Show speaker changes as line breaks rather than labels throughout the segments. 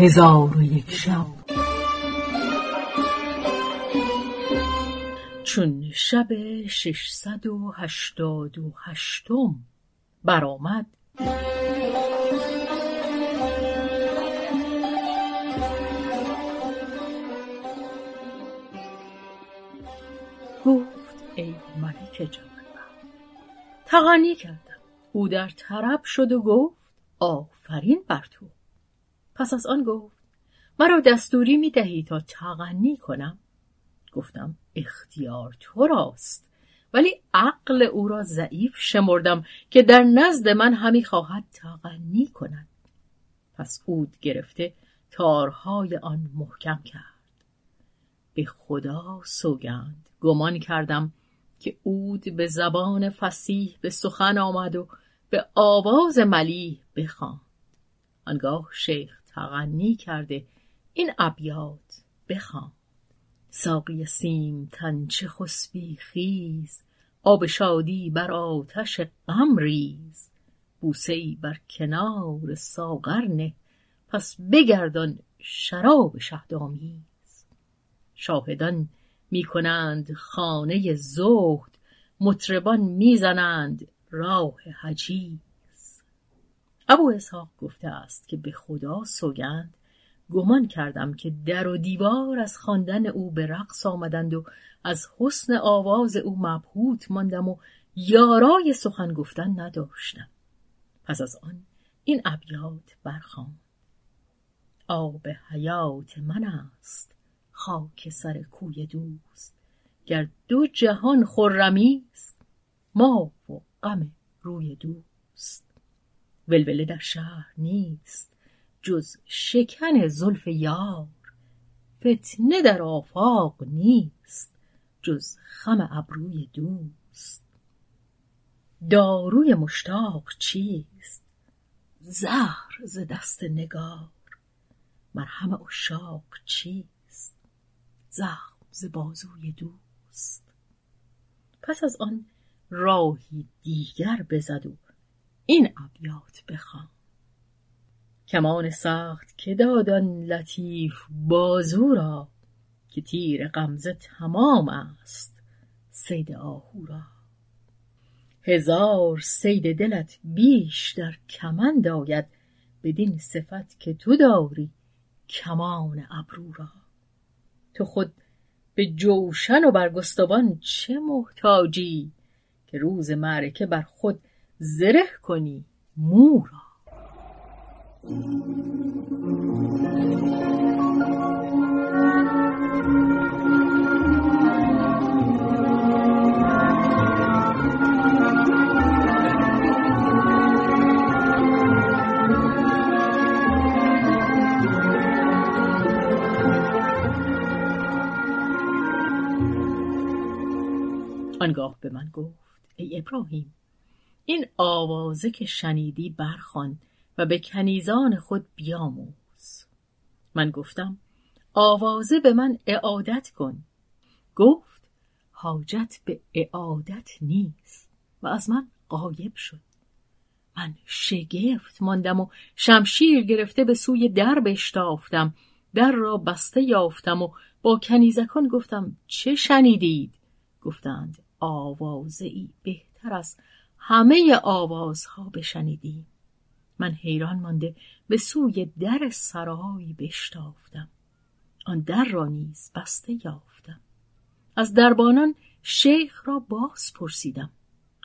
هزار و یک شب.
چون شب ششصد و هشتاد و هشتم برآمد. گفت ای ملک جوانبخت تغنی کردم. او در طرب شد و گفت آفرین بر تو. پس از آن گفت مرا دستوری می دهی تا تغنی کنم؟ گفتم اختیار تو راست ولی عقل او را ضعیف شمردم که در نزد من همی خواهد تغنی کند. پس اود گرفته تارهای آن محکم کرد. به خدا سوگند گمان کردم که اود به زبان فسیح به سخن آمد و به آواز ملیح بخواند. آنگاه شیخ تغنی کرده. این ابیات بخواند ساقی سیم تن چه خسبی خیز. آب شادی بر آتش غم ریز. بوسه ای بر کنار ساغر نه. پس بگردان شراب شهدآمیز. شاهدان می کنند خانه زهد. مطربان می‌زنند راه حجیز. ابو اسحاق گفته است که به خدا سوگند گمان کردم که در و دیوار از خواندن او به رقص آمدند و از حسن آواز او مبهوت ماندم و یارای سخن گفتن نداشتم. پس از آن این ابیات برخواند آب حیات من است خاک سر کوی دوست. گر دو جهان خرمی است ما و غم روی دوست. ولوله در شهر نیست جز شکن زلف یار. فتنه در آفاق نیست جز خم ابروی دوست. داروی مشتاق چیست؟ زهر ز دست نگار. مرهم عشاق چیست؟ زخم ز بازوی دوست. پس از آن راهی دیگر بزد و این ابیات بخواند کمان سخت که داد لطیف بازو را که تیر غمزه تمام است صید آهو را. هزار صید دلت بیش در کمند آید بدین صفت که تو داری کمان ابرو را. تو خود به جوشن و برگستوان چه محتاجی که روز معرکه بر خود زره کنی مو را. آنگاه به من گفت ای ابراهیم این آوازه که شنیدی برخوان و به کنیزان خود بیاموز. من گفتم آوازه به من اعادت کن. گفت حاجت به اعادت نیست و از من قایب شد. من شگفت ماندم و شمشیر گرفته به سوی در بشتافتم. در را بسته یافتم و با کنیزکان گفتم چه شنیدید؟ گفتند آوازه ای بهتر از همه آوازها بشنیدیم من حیران مانده به سوی در سرایی بشتافتم. آن در را نیز بسته یافتم. از دربانان شیخ را باز پرسیدم.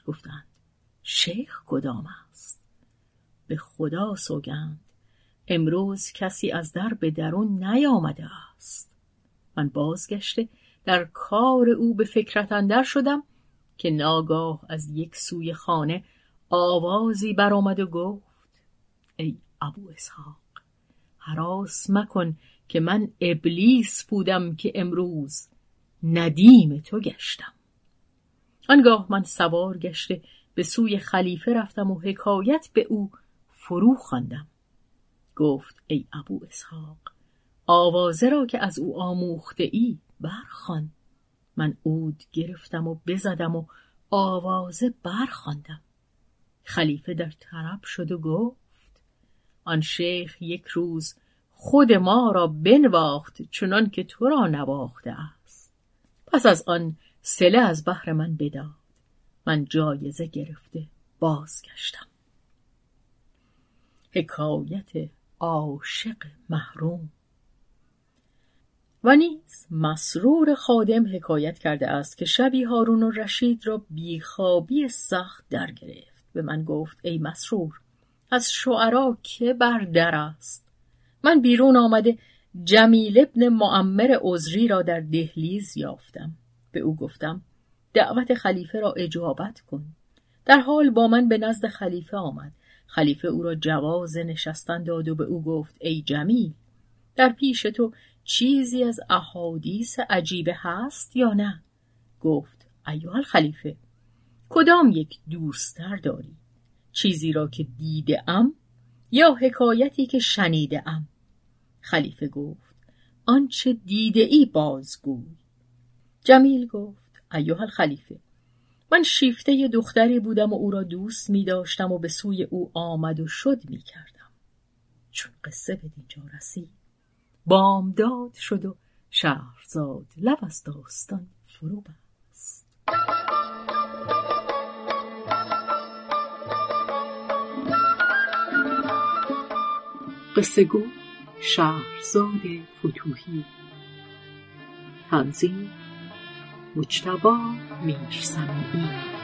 گفتند شیخ کدام است؟ به خدا سوگند امروز کسی از در به درون نیامده است. من بازگشته در کار او به فکرت اندر شدم که ناگاه از یک سوی خانه آوازی برآمد و گفت ای ابو اسحاق حراس مکن که من ابلیس بودم که امروز ندیم تو گشتم. آنگاه من سوار گشته به سوی خلیفه رفتم و حکایت به او فرو خواندم. گفت ای ابو اسحاق آوازه را که از او آموخته ای برخوان. من عود گرفتم و بزدم و آوازه برخواندم. خلیفه در طرب شد و گفت آن شیخ یک روز خود ما را بنواخت چنان که تو را نواخته است. پس از آن سله از بحر من بداد. من جایزه گرفته بازگشتم. حکایت عاشق محروم و نیز مسرور خادم حکایت کرده است که شبی هارون و رشید را بیخوابی سخت در گرفت. به من گفت ای مسرور از شعرا که بر در است. من بیرون آمده جمیل ابن معمر عذری را در دهلیز یافتم. به او گفتم دعوت خلیفه را اجابت کن. در حال با من به نزد خلیفه آمد. خلیفه او را جواز نشستن داد و به او گفت ای جمیل در پیش تو چیزی از احادیث عجیبه هست یا نه؟ گفت ایوه خلیفه کدام یک دوستتر داری؟ چیزی را که دیده ام یا حکایتی که شنیده ام؟ خلیفه گفت آنچه دیده ای بازگوی. جمیل گفت ایوه خلیفه من شیفته دختری بودم و او را دوست می داشتم و به سوی او آمد و شد می کردم. چون قصه به دینجا رسید. بامداد شد و شهرزاد لب از داستان فرو بست. قصه گو شهرزاد فتوهی تنظیم مجتبا میرسمی